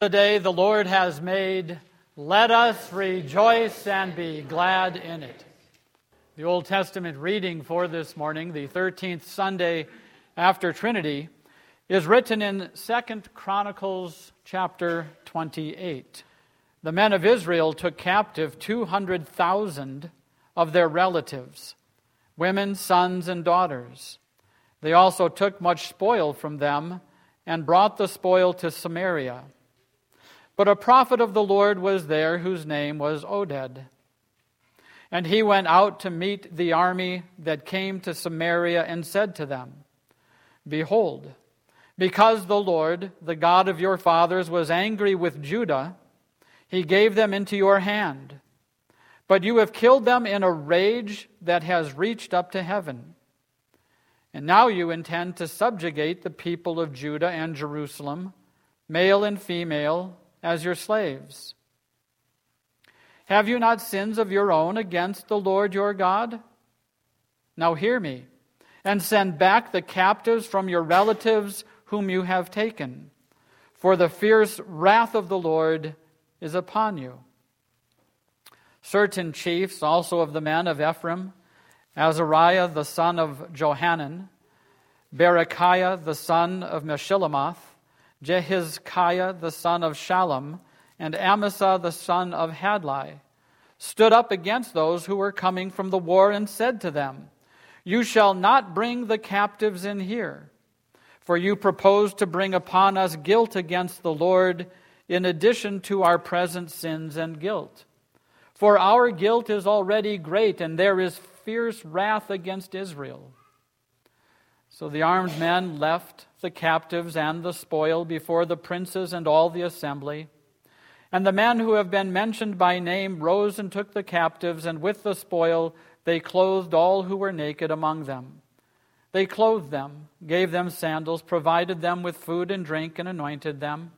The day the Lord has made, let us rejoice and be glad in it. The Old Testament reading for this morning, the 13th Sunday after Trinity, is written in 2nd Chronicles chapter 28. The men of Israel took captive 200,000 of their relatives, women, sons, and daughters. They also took much spoil from them and brought the spoil to Samaria. But a prophet of the Lord was there whose name was Oded. And he went out to meet the army that came to Samaria and said to them, Behold, because the Lord, the God of your fathers, was angry with Judah, he gave them into your hand. But you have killed them in a rage that has reached up to heaven. And now you intend to subjugate the people of Judah and Jerusalem, male and female as your slaves. Have you not sins of your own against the Lord your God? Now hear me, and send back the captives from your relatives whom you have taken, for the fierce wrath of the Lord is upon you. Certain chiefs also of the men of Ephraim, Azariah the son of Johanan, Berechiah the son of Meshillemoth, Jehizkiah the son of Shallum, and Amasa the son of Hadlai, stood up against those who were coming from the war and said to them, You shall not bring the captives in here, for you propose to bring upon us guilt against the Lord in addition to our present sins and guilt. For our guilt is already great, and there is fierce wrath against Israel. So the armed men left the captives and the spoil before the princes and all the assembly. And the men who have been mentioned by name rose and took the captives, and with the spoil they clothed all who were naked among them. They clothed them, gave them sandals, provided them with food and drink, and anointed them.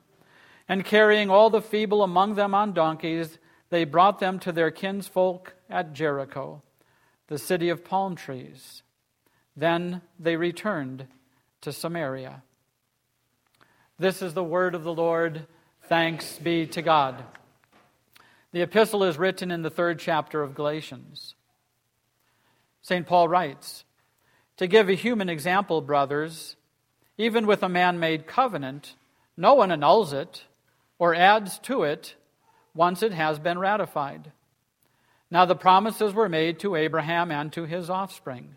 And carrying all the feeble among them on donkeys, they brought them to their kinsfolk at Jericho, the city of palm trees. Then they returned to Samaria. This is the word of the Lord. Thanks be to God. The epistle is written in the third chapter of Galatians. St. Paul writes To give a human example, brothers, even with a man made covenant, no one annuls it or adds to it once it has been ratified. Now the promises were made to Abraham and to his offspring.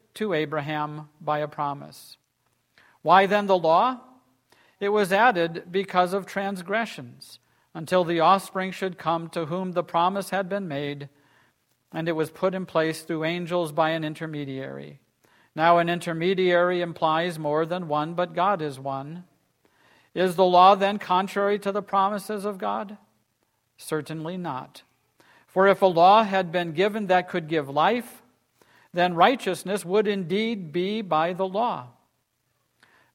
to Abraham by a promise. Why then the law? It was added because of transgressions, until the offspring should come to whom the promise had been made, and it was put in place through angels by an intermediary. Now, an intermediary implies more than one, but God is one. Is the law then contrary to the promises of God? Certainly not. For if a law had been given that could give life, then righteousness would indeed be by the law.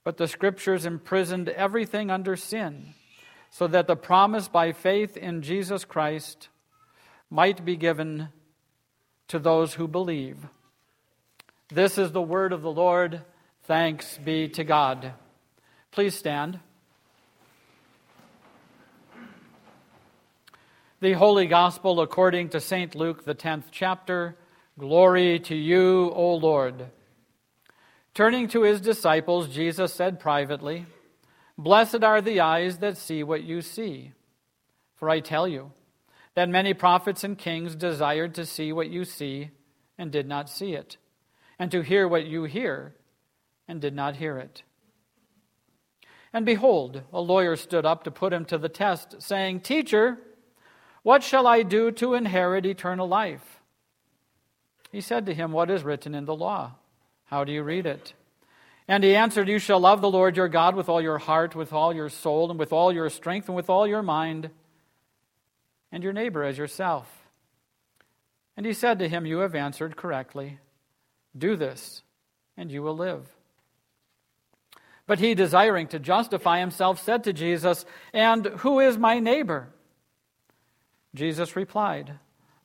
But the Scriptures imprisoned everything under sin, so that the promise by faith in Jesus Christ might be given to those who believe. This is the word of the Lord. Thanks be to God. Please stand. The Holy Gospel according to St. Luke, the 10th chapter. Glory to you, O Lord. Turning to his disciples, Jesus said privately, Blessed are the eyes that see what you see. For I tell you that many prophets and kings desired to see what you see and did not see it, and to hear what you hear and did not hear it. And behold, a lawyer stood up to put him to the test, saying, Teacher, what shall I do to inherit eternal life? He said to him, What is written in the law? How do you read it? And he answered, You shall love the Lord your God with all your heart, with all your soul, and with all your strength, and with all your mind, and your neighbor as yourself. And he said to him, You have answered correctly. Do this, and you will live. But he, desiring to justify himself, said to Jesus, And who is my neighbor? Jesus replied,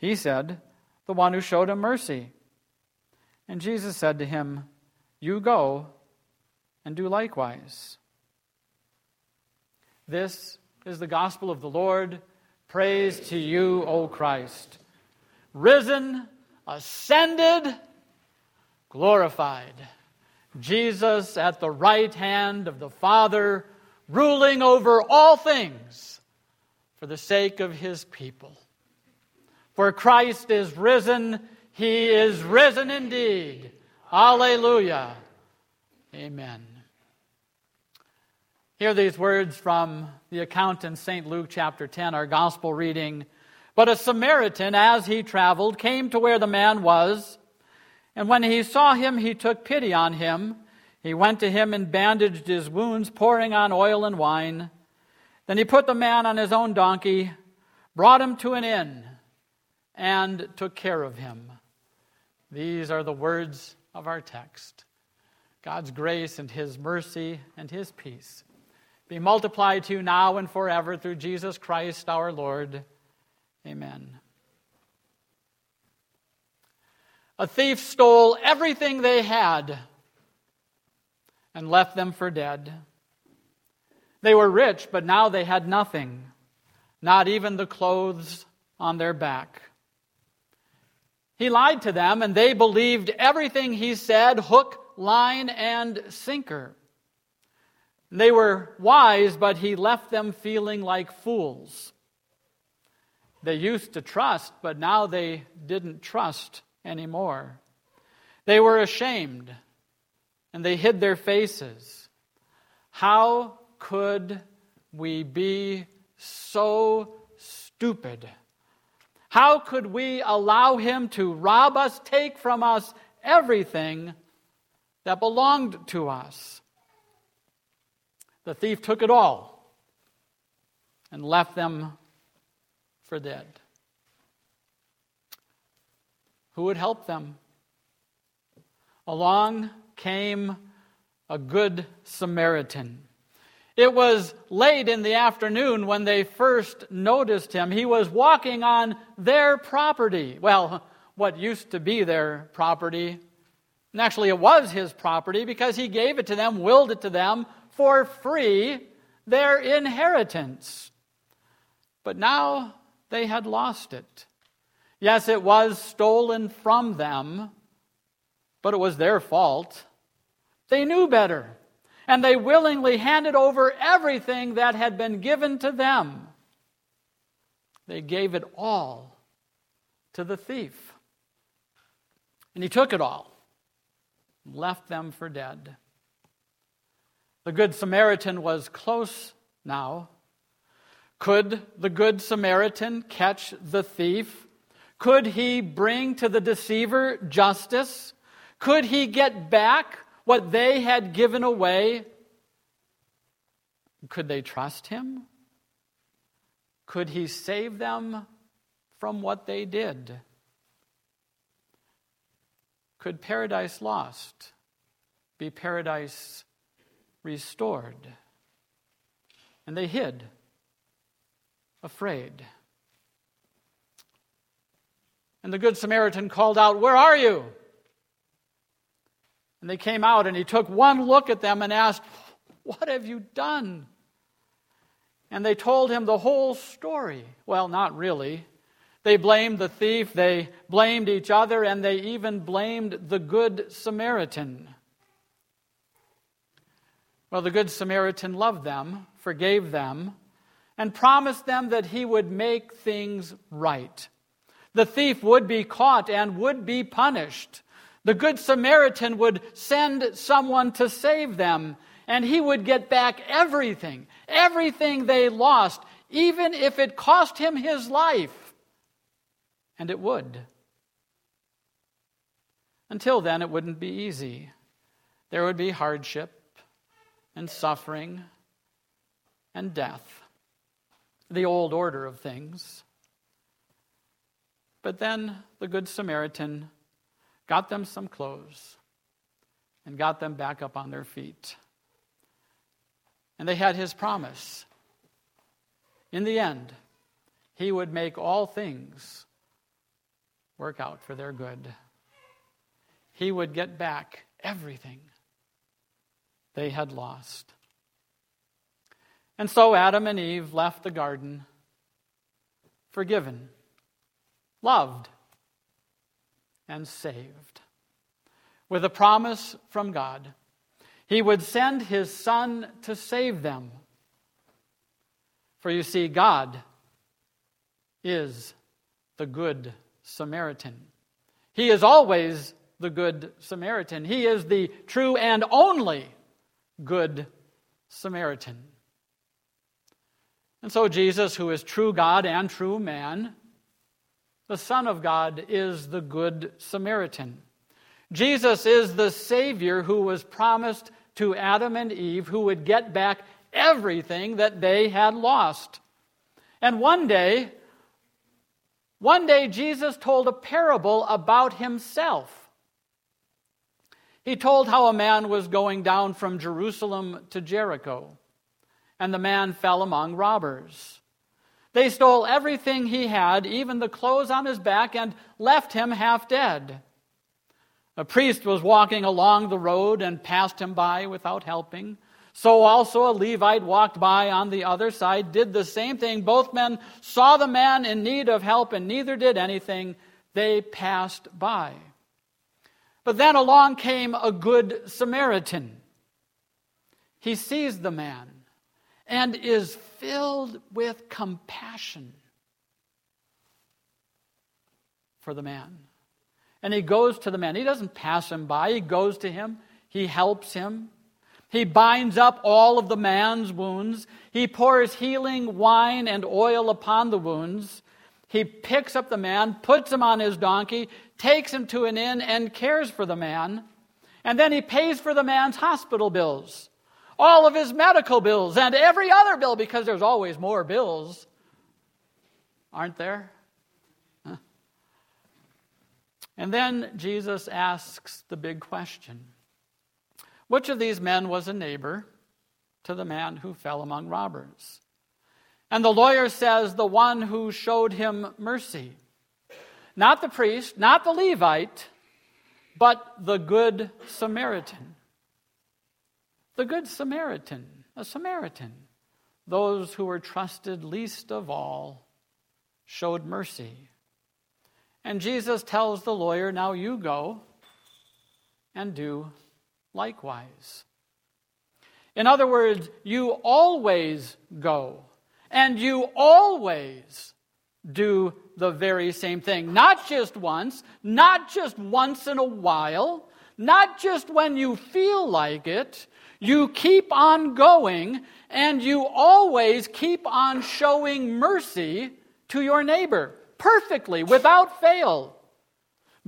He said, The one who showed him mercy. And Jesus said to him, You go and do likewise. This is the gospel of the Lord. Praise to you, O Christ. Risen, ascended, glorified. Jesus at the right hand of the Father, ruling over all things for the sake of his people. For Christ is risen he is risen indeed. Alleluia. Amen. Hear these words from the account in St. Luke chapter 10, our gospel reading. But a Samaritan, as he traveled, came to where the man was. And when he saw him, he took pity on him. He went to him and bandaged his wounds, pouring on oil and wine. Then he put the man on his own donkey, brought him to an inn, and took care of him. These are the words of our text. God's grace and His mercy and His peace be multiplied to you now and forever through Jesus Christ our Lord. Amen. A thief stole everything they had and left them for dead. They were rich, but now they had nothing, not even the clothes on their back. He lied to them, and they believed everything he said, hook, line, and sinker. They were wise, but he left them feeling like fools. They used to trust, but now they didn't trust anymore. They were ashamed, and they hid their faces. How could we be so stupid? How could we allow him to rob us, take from us everything that belonged to us? The thief took it all and left them for dead. Who would help them? Along came a good Samaritan. It was late in the afternoon when they first noticed him. He was walking on their property. Well, what used to be their property. And actually, it was his property because he gave it to them, willed it to them for free, their inheritance. But now they had lost it. Yes, it was stolen from them, but it was their fault. They knew better and they willingly handed over everything that had been given to them. They gave it all to the thief. And he took it all, and left them for dead. The Good Samaritan was close now. Could the Good Samaritan catch the thief? Could he bring to the deceiver justice? Could he get back what they had given away, could they trust him? Could he save them from what they did? Could Paradise Lost be paradise restored. And they hid, afraid. And the Good Samaritan called out, Where are you? And they came out, and he took one look at them and asked, What have you done? And they told him the whole story. Well, not really. They blamed the thief, they blamed each other, and they even blamed the Good Samaritan. Well, the Good Samaritan loved them, forgave them, and promised them that he would make things right. The thief would be caught and would be punished. The Good Samaritan would send someone to save them, and he would get back everything, everything they lost, even if it cost him his life. And it would. Until then, it wouldn't be easy. There would be hardship and suffering and death, the old order of things. But then the Good Samaritan got them some clothes and got them back up on their feet. And they had his promise. In the end, he would make all things work out for their good. He would get back everything they had lost. And so Adam and Eve left the garden forgiven, loved, and saved. With a promise from God, He would send His Son to save them. For you see, God is the good Samaritan. He is always the Good Samaritan. He is the true and only Good Samaritan. And so, Jesus, who is true God and true man, the Son of God, is the Good Samaritan. Jesus is the Savior who was promised to Adam and Eve, who would get back everything that they had lost. And one day, one day, Jesus told a parable about himself. He told how a man was going down from Jerusalem to Jericho, and the man fell among robbers. They stole everything he had, even the clothes on his back, and left him half dead. A priest was walking along the road and passed him by without helping. So also a Levite walked by on the other side, did the same thing. Both men saw the man in need of help, and neither did anything. They passed by. But then along came a good Samaritan. He sees the man and is filled with compassion for the man. And he goes to the man. He doesn't pass him by, he goes to him, he helps him. He binds up all of the man's wounds. He pours healing wine and oil upon the wounds. He picks up the man, puts him on his donkey, takes him to an inn, and cares for the man. And then he pays for the man's hospital bills, all of his medical bills, and every other bill, because there's always more bills, aren't there? And then Jesus asks the big question which of these men was a neighbor to the man who fell among robbers? And the lawyer says, The one who showed him mercy. Not the priest, not the Levite, but the Good Samaritan. The Good Samaritan, a Samaritan. Those who were trusted least of all showed mercy. And Jesus tells the lawyer, Now you go and do likewise. In other words, you always go and you always do the very same thing. Not just once, not just once in a while, not just when you feel like it. You keep on going and you always keep on showing mercy to your neighbor perfectly, without fail.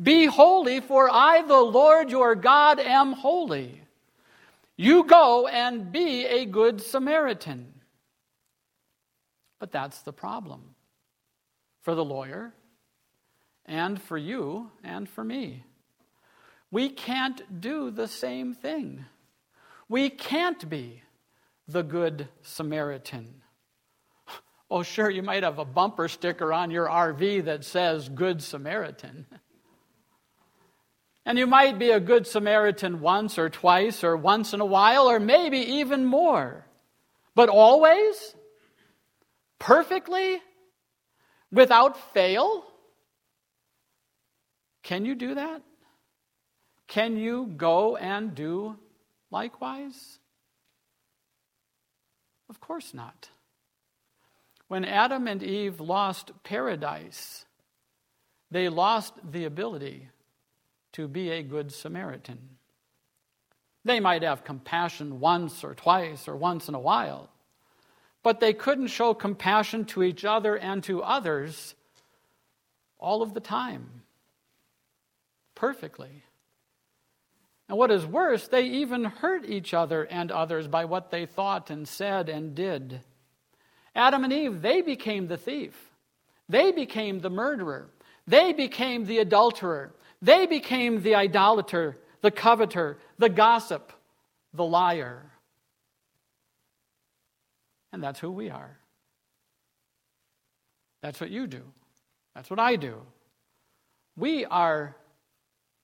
Be holy, for I, the Lord your God, am holy. You go and be a good Samaritan. But that's the problem for the lawyer, and for you, and for me. we can't do the same thing. We can't be the Good Samaritan. Oh, sure, you might have a bumper sticker on your RV that says Good Samaritan. And you might be a Good Samaritan once or twice or once in a while or maybe even more. But always? Perfectly? Without fail? Can you do that? Can you go and do likewise? Of course not. When Adam and Eve lost paradise, they lost the ability to be a good Samaritan. They might have compassion once or twice or once in a while, but they couldn't show compassion to each other and to others all of the time, perfectly. And what is worse, they even hurt each other and others by what they thought and said and did. Adam and Eve, they became the thief. They became the murderer. They became the adulterer. They became the idolater, the coveter, the gossip, the liar. And that's who we are. That's what you do. That's what I do. We are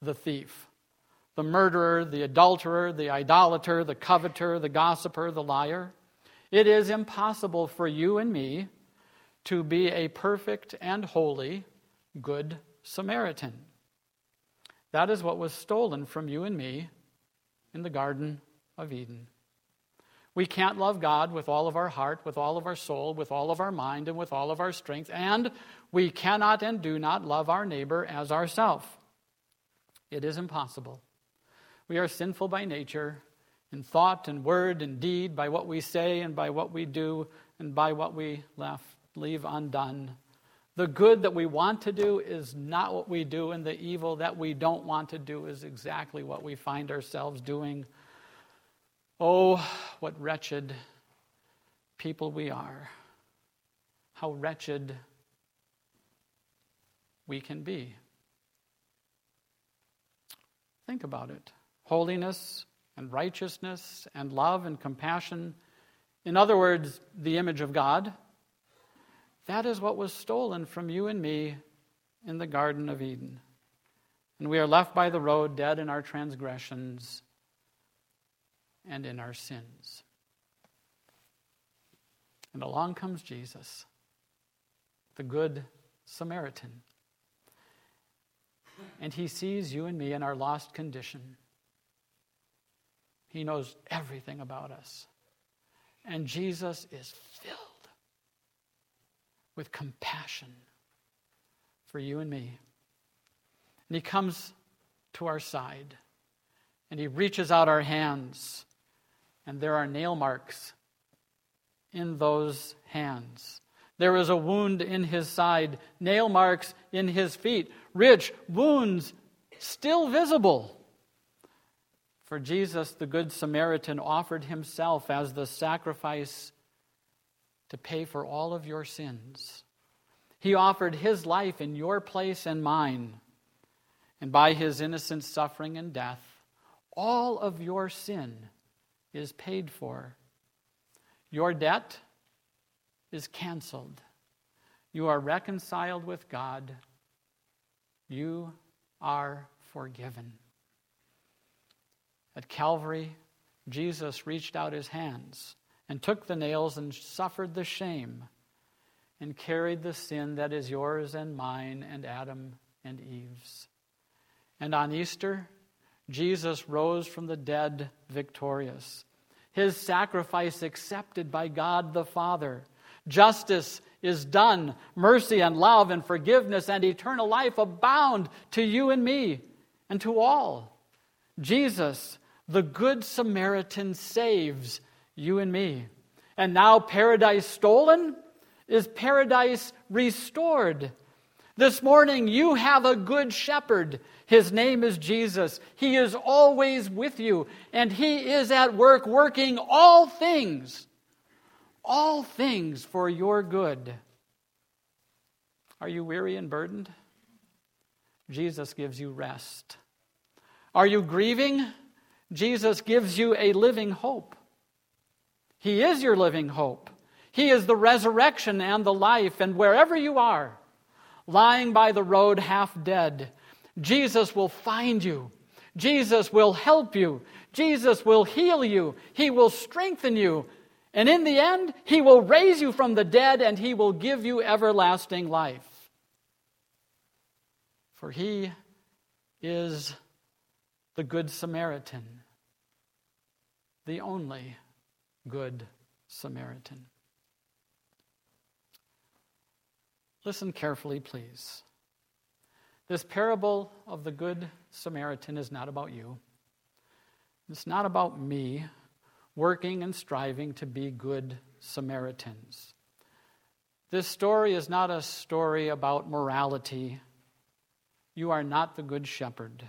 the thief, the murderer, the adulterer, the idolater, the coveter, the gossiper, the liar. It is impossible for you and me to be a perfect and holy good Samaritan. That is what was stolen from you and me in the Garden of Eden. We can't love God with all of our heart, with all of our soul, with all of our mind, and with all of our strength, and we cannot and do not love our neighbor as ourself. It is impossible. We are sinful by nature, in thought and word and deed, by what we say and by what we do, and by what we left, leave undone. The good that we want to do is not what we do, and the evil that we don't want to do is exactly what we find ourselves doing. Oh, what wretched people we are. How wretched we can be. Think about it. Holiness and righteousness and love and compassion. In other words, the image of God that is what was stolen from you and me in the Garden of Eden. And we are left by the road, dead in our transgressions and in our sins. And along comes Jesus, the Good Samaritan. And he sees you and me in our lost condition. He knows everything about us. And Jesus is filled with compassion for you and me. And He comes to our side and He reaches out our hands, and there are nail marks in those hands. There is a wound in his side, nail marks in his feet, rich wounds still visible. For Jesus, the Good Samaritan, offered himself as the sacrifice to pay for all of your sins. He offered his life in your place and mine. And by his innocent suffering and death, all of your sin is paid for. Your debt is canceled. You are reconciled with God. You are forgiven. At Calvary, Jesus reached out his hands and took the nails and suffered the shame and carried the sin that is yours and mine and Adam and Eve's. And on Easter, Jesus rose from the dead victorious. His sacrifice accepted by God the Father. Justice is done. Mercy and love and forgiveness and eternal life abound to you and me and to all. Jesus, the Good Samaritan, saves you and me. And now paradise stolen is paradise restored. This morning, you have a good shepherd. His name is Jesus. He is always with you, and He is at work working all things, all things for your good. Are you weary and burdened? Jesus gives you rest. Are you grieving? Jesus gives you a living hope. He is your living hope. He is the resurrection and the life, and wherever you are, lying by the road half dead, Jesus will find you. Jesus will help you. Jesus will heal you. He will strengthen you. And in the end, He will raise you from the dead and He will give you everlasting life. For He is the Good Samaritan, the only Good Samaritan. Listen carefully, please. This parable of the Good Samaritan is not about you. It's not about me working and striving to be good Samaritans. This story is not a story about morality. You are not the good shepherd.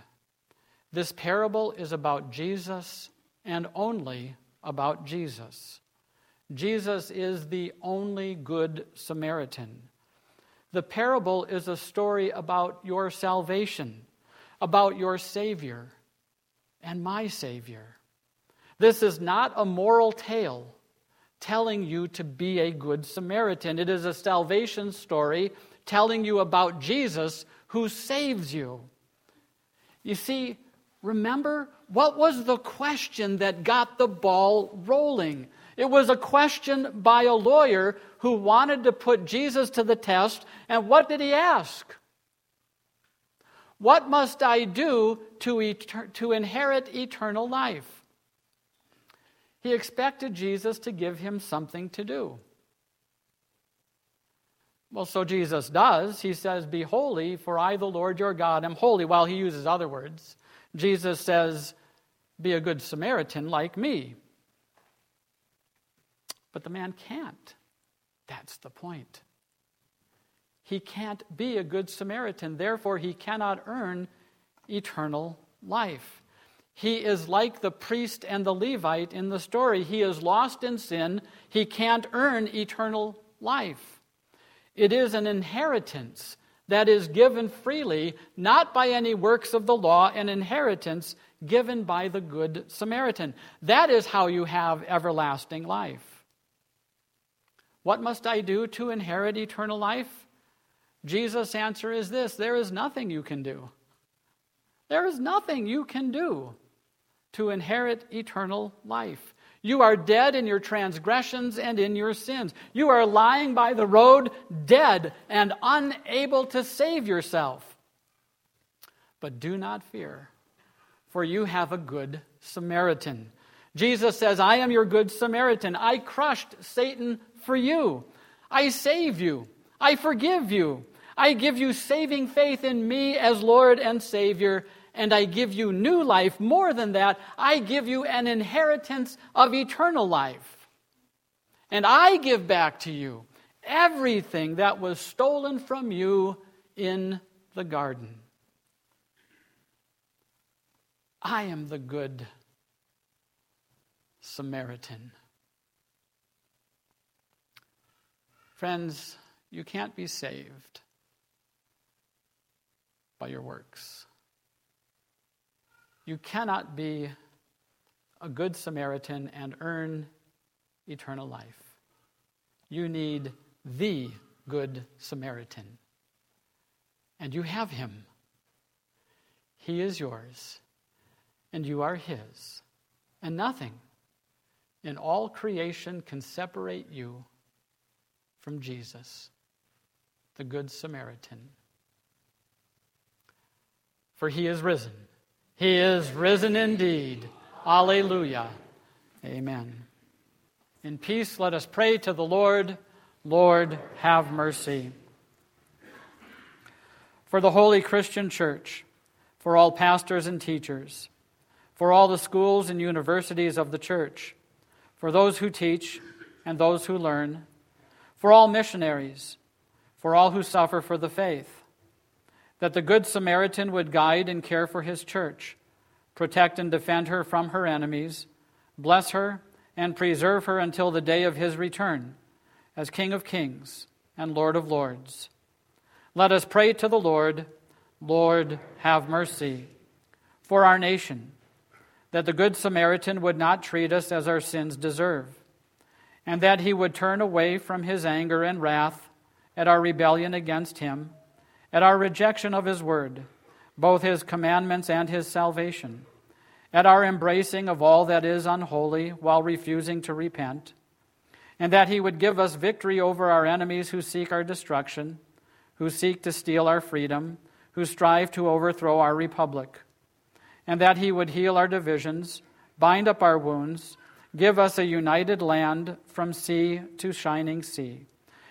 This parable is about Jesus and only about Jesus. Jesus is the only good Samaritan. The parable is a story about your salvation, about your Savior and my Savior. This is not a moral tale telling you to be a good Samaritan. It is a salvation story telling you about Jesus who saves you. You see, remember what was the question that got the ball rolling? It was a question by a lawyer who wanted to put Jesus to the test. And what did he ask? What must I do to, to inherit eternal life? He expected Jesus to give him something to do. Well, so Jesus does. He says, Be holy, for I, the Lord your God, am holy. While he uses other words, Jesus says, Be a good Samaritan like me. But the man can't. That's the point. He can't be a good Samaritan, therefore, he cannot earn eternal life. He is like the priest and the Levite in the story. He is lost in sin. He can't earn eternal life. It is an inheritance that is given freely, not by any works of the law, an inheritance given by the Good Samaritan. That is how you have everlasting life. What must I do to inherit eternal life? Jesus' answer is this there is nothing you can do. There is nothing you can do to inherit eternal life. You are dead in your transgressions and in your sins. You are lying by the road, dead and unable to save yourself. But do not fear, for you have a good Samaritan. Jesus says, I am your good Samaritan. I crushed Satan for you. I save you. I forgive you. I give you saving faith in me as Lord and Savior, and I give you new life. More than that, I give you an inheritance of eternal life. And I give back to you everything that was stolen from you in the garden. I am the good Samaritan. Friends, you can't be saved by your works. You cannot be a good Samaritan and earn eternal life. You need the good Samaritan. And you have him. He is yours, and you are his. And nothing in all creation can separate you from Jesus, the Good Samaritan. For he is risen. He is risen indeed. Alleluia. Amen. In peace, let us pray to the Lord. Lord, have mercy. For the holy Christian church, for all pastors and teachers, for all the schools and universities of the church, for those who teach and those who learn, for all missionaries, for all who suffer for the faith, that the Good Samaritan would guide and care for his church, protect and defend her from her enemies, bless her, and preserve her until the day of his return as King of kings and Lord of lords. Let us pray to the Lord Lord, have mercy. for our nation, that the Good Samaritan would not treat us as our sins deserve, and that he would turn away from his anger and wrath at our rebellion against him, at our rejection of his word, both his commandments and his salvation, at our embracing of all that is unholy while refusing to repent, and that he would give us victory over our enemies who seek our destruction, who seek to steal our freedom, who strive to overthrow our republic and that he would heal our divisions, bind up our wounds, give us a united land from sea to shining sea,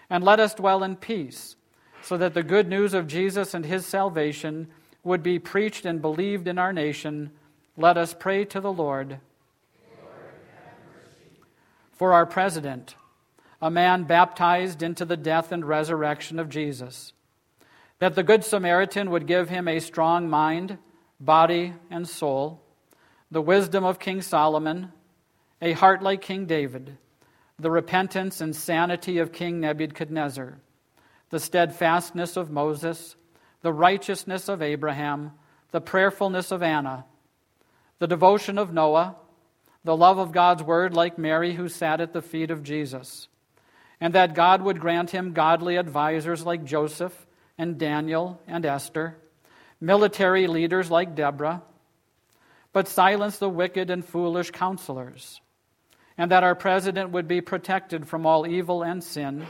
and let us dwell in peace, so that the good news of Jesus and his salvation would be preached and believed in our nation. Let us pray to the Lord. For our president, a man baptized into the death and resurrection of Jesus, that the Good Samaritan would give him a strong mind body, and soul, the wisdom of King Solomon, a heart like King David, the repentance and sanity of King Nebuchadnezzar, the steadfastness of Moses, the righteousness of Abraham, the prayerfulness of Anna, the devotion of Noah, the love of God's word like Mary who sat at the feet of Jesus, and that God would grant him godly advisers like Joseph and Daniel and Esther military leaders like Deborah, but silence the wicked and foolish counselors, and that our president would be protected from all evil and sin,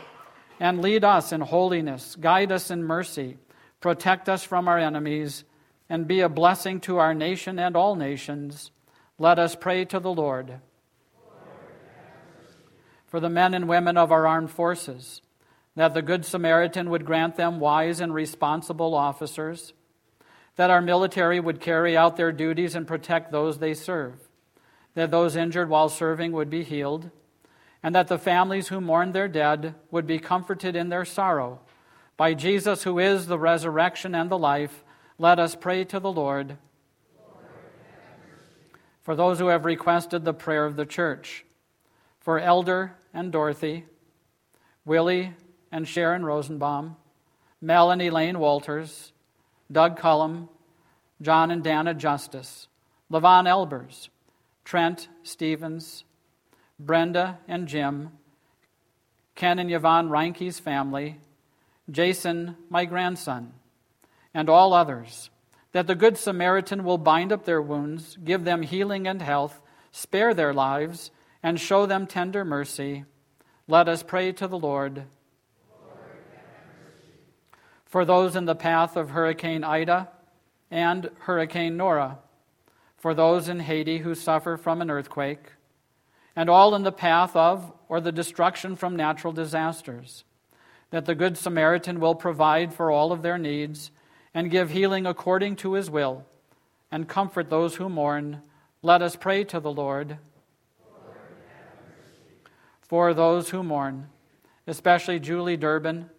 and lead us in holiness, guide us in mercy, protect us from our enemies, and be a blessing to our nation and all nations. Let us pray to the Lord. For the men and women of our armed forces, that the Good Samaritan would grant them wise and responsible officers that our military would carry out their duties and protect those they serve, that those injured while serving would be healed, and that the families who mourn their dead would be comforted in their sorrow. By Jesus, who is the resurrection and the life, let us pray to the Lord. For those who have requested the prayer of the church, for Elder and Dorothy, Willie and Sharon Rosenbaum, Mel and Elaine Walters, Doug Cullum, John and Dana Justice, Levon Elbers, Trent Stevens, Brenda and Jim, Ken and Yvonne Reinke's family, Jason, my grandson, and all others, that the Good Samaritan will bind up their wounds, give them healing and health, spare their lives, and show them tender mercy. Let us pray to the Lord for those in the path of Hurricane Ida and Hurricane Nora, for those in Haiti who suffer from an earthquake, and all in the path of or the destruction from natural disasters, that the Good Samaritan will provide for all of their needs and give healing according to his will and comfort those who mourn. Let us pray to the Lord. For those who mourn, especially Julie Durbin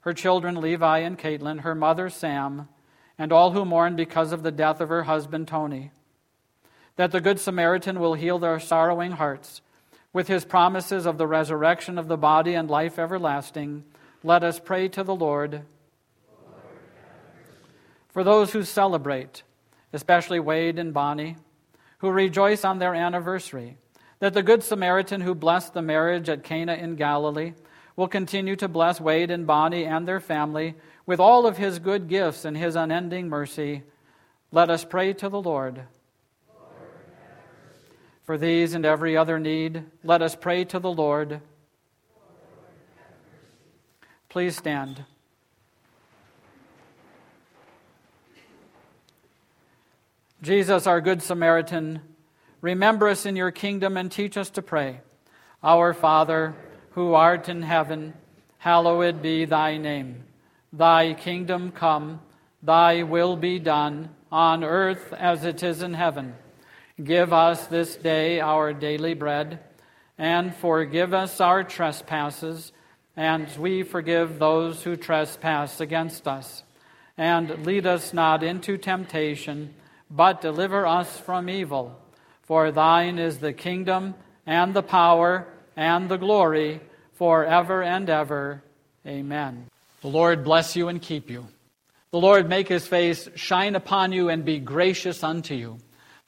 her children Levi and Caitlin, her mother Sam, and all who mourn because of the death of her husband Tony. That the Good Samaritan will heal their sorrowing hearts with his promises of the resurrection of the body and life everlasting. Let us pray to the Lord. For those who celebrate, especially Wade and Bonnie, who rejoice on their anniversary, that the Good Samaritan who blessed the marriage at Cana in Galilee will continue to bless Wade and Bonnie and their family with all of his good gifts and his unending mercy. Let us pray to the Lord. For these and every other need, let us pray to the Lord. Please stand. Jesus, our Good Samaritan, remember us in your kingdom and teach us to pray. Our Father, who art in heaven, hallowed be thy name. Thy kingdom come, thy will be done, on earth as it is in heaven. Give us this day our daily bread, and forgive us our trespasses, and we forgive those who trespass against us. And lead us not into temptation, but deliver us from evil. For thine is the kingdom, and the power, and the glory forever and ever. Amen. The Lord bless you and keep you. The Lord make his face shine upon you and be gracious unto you.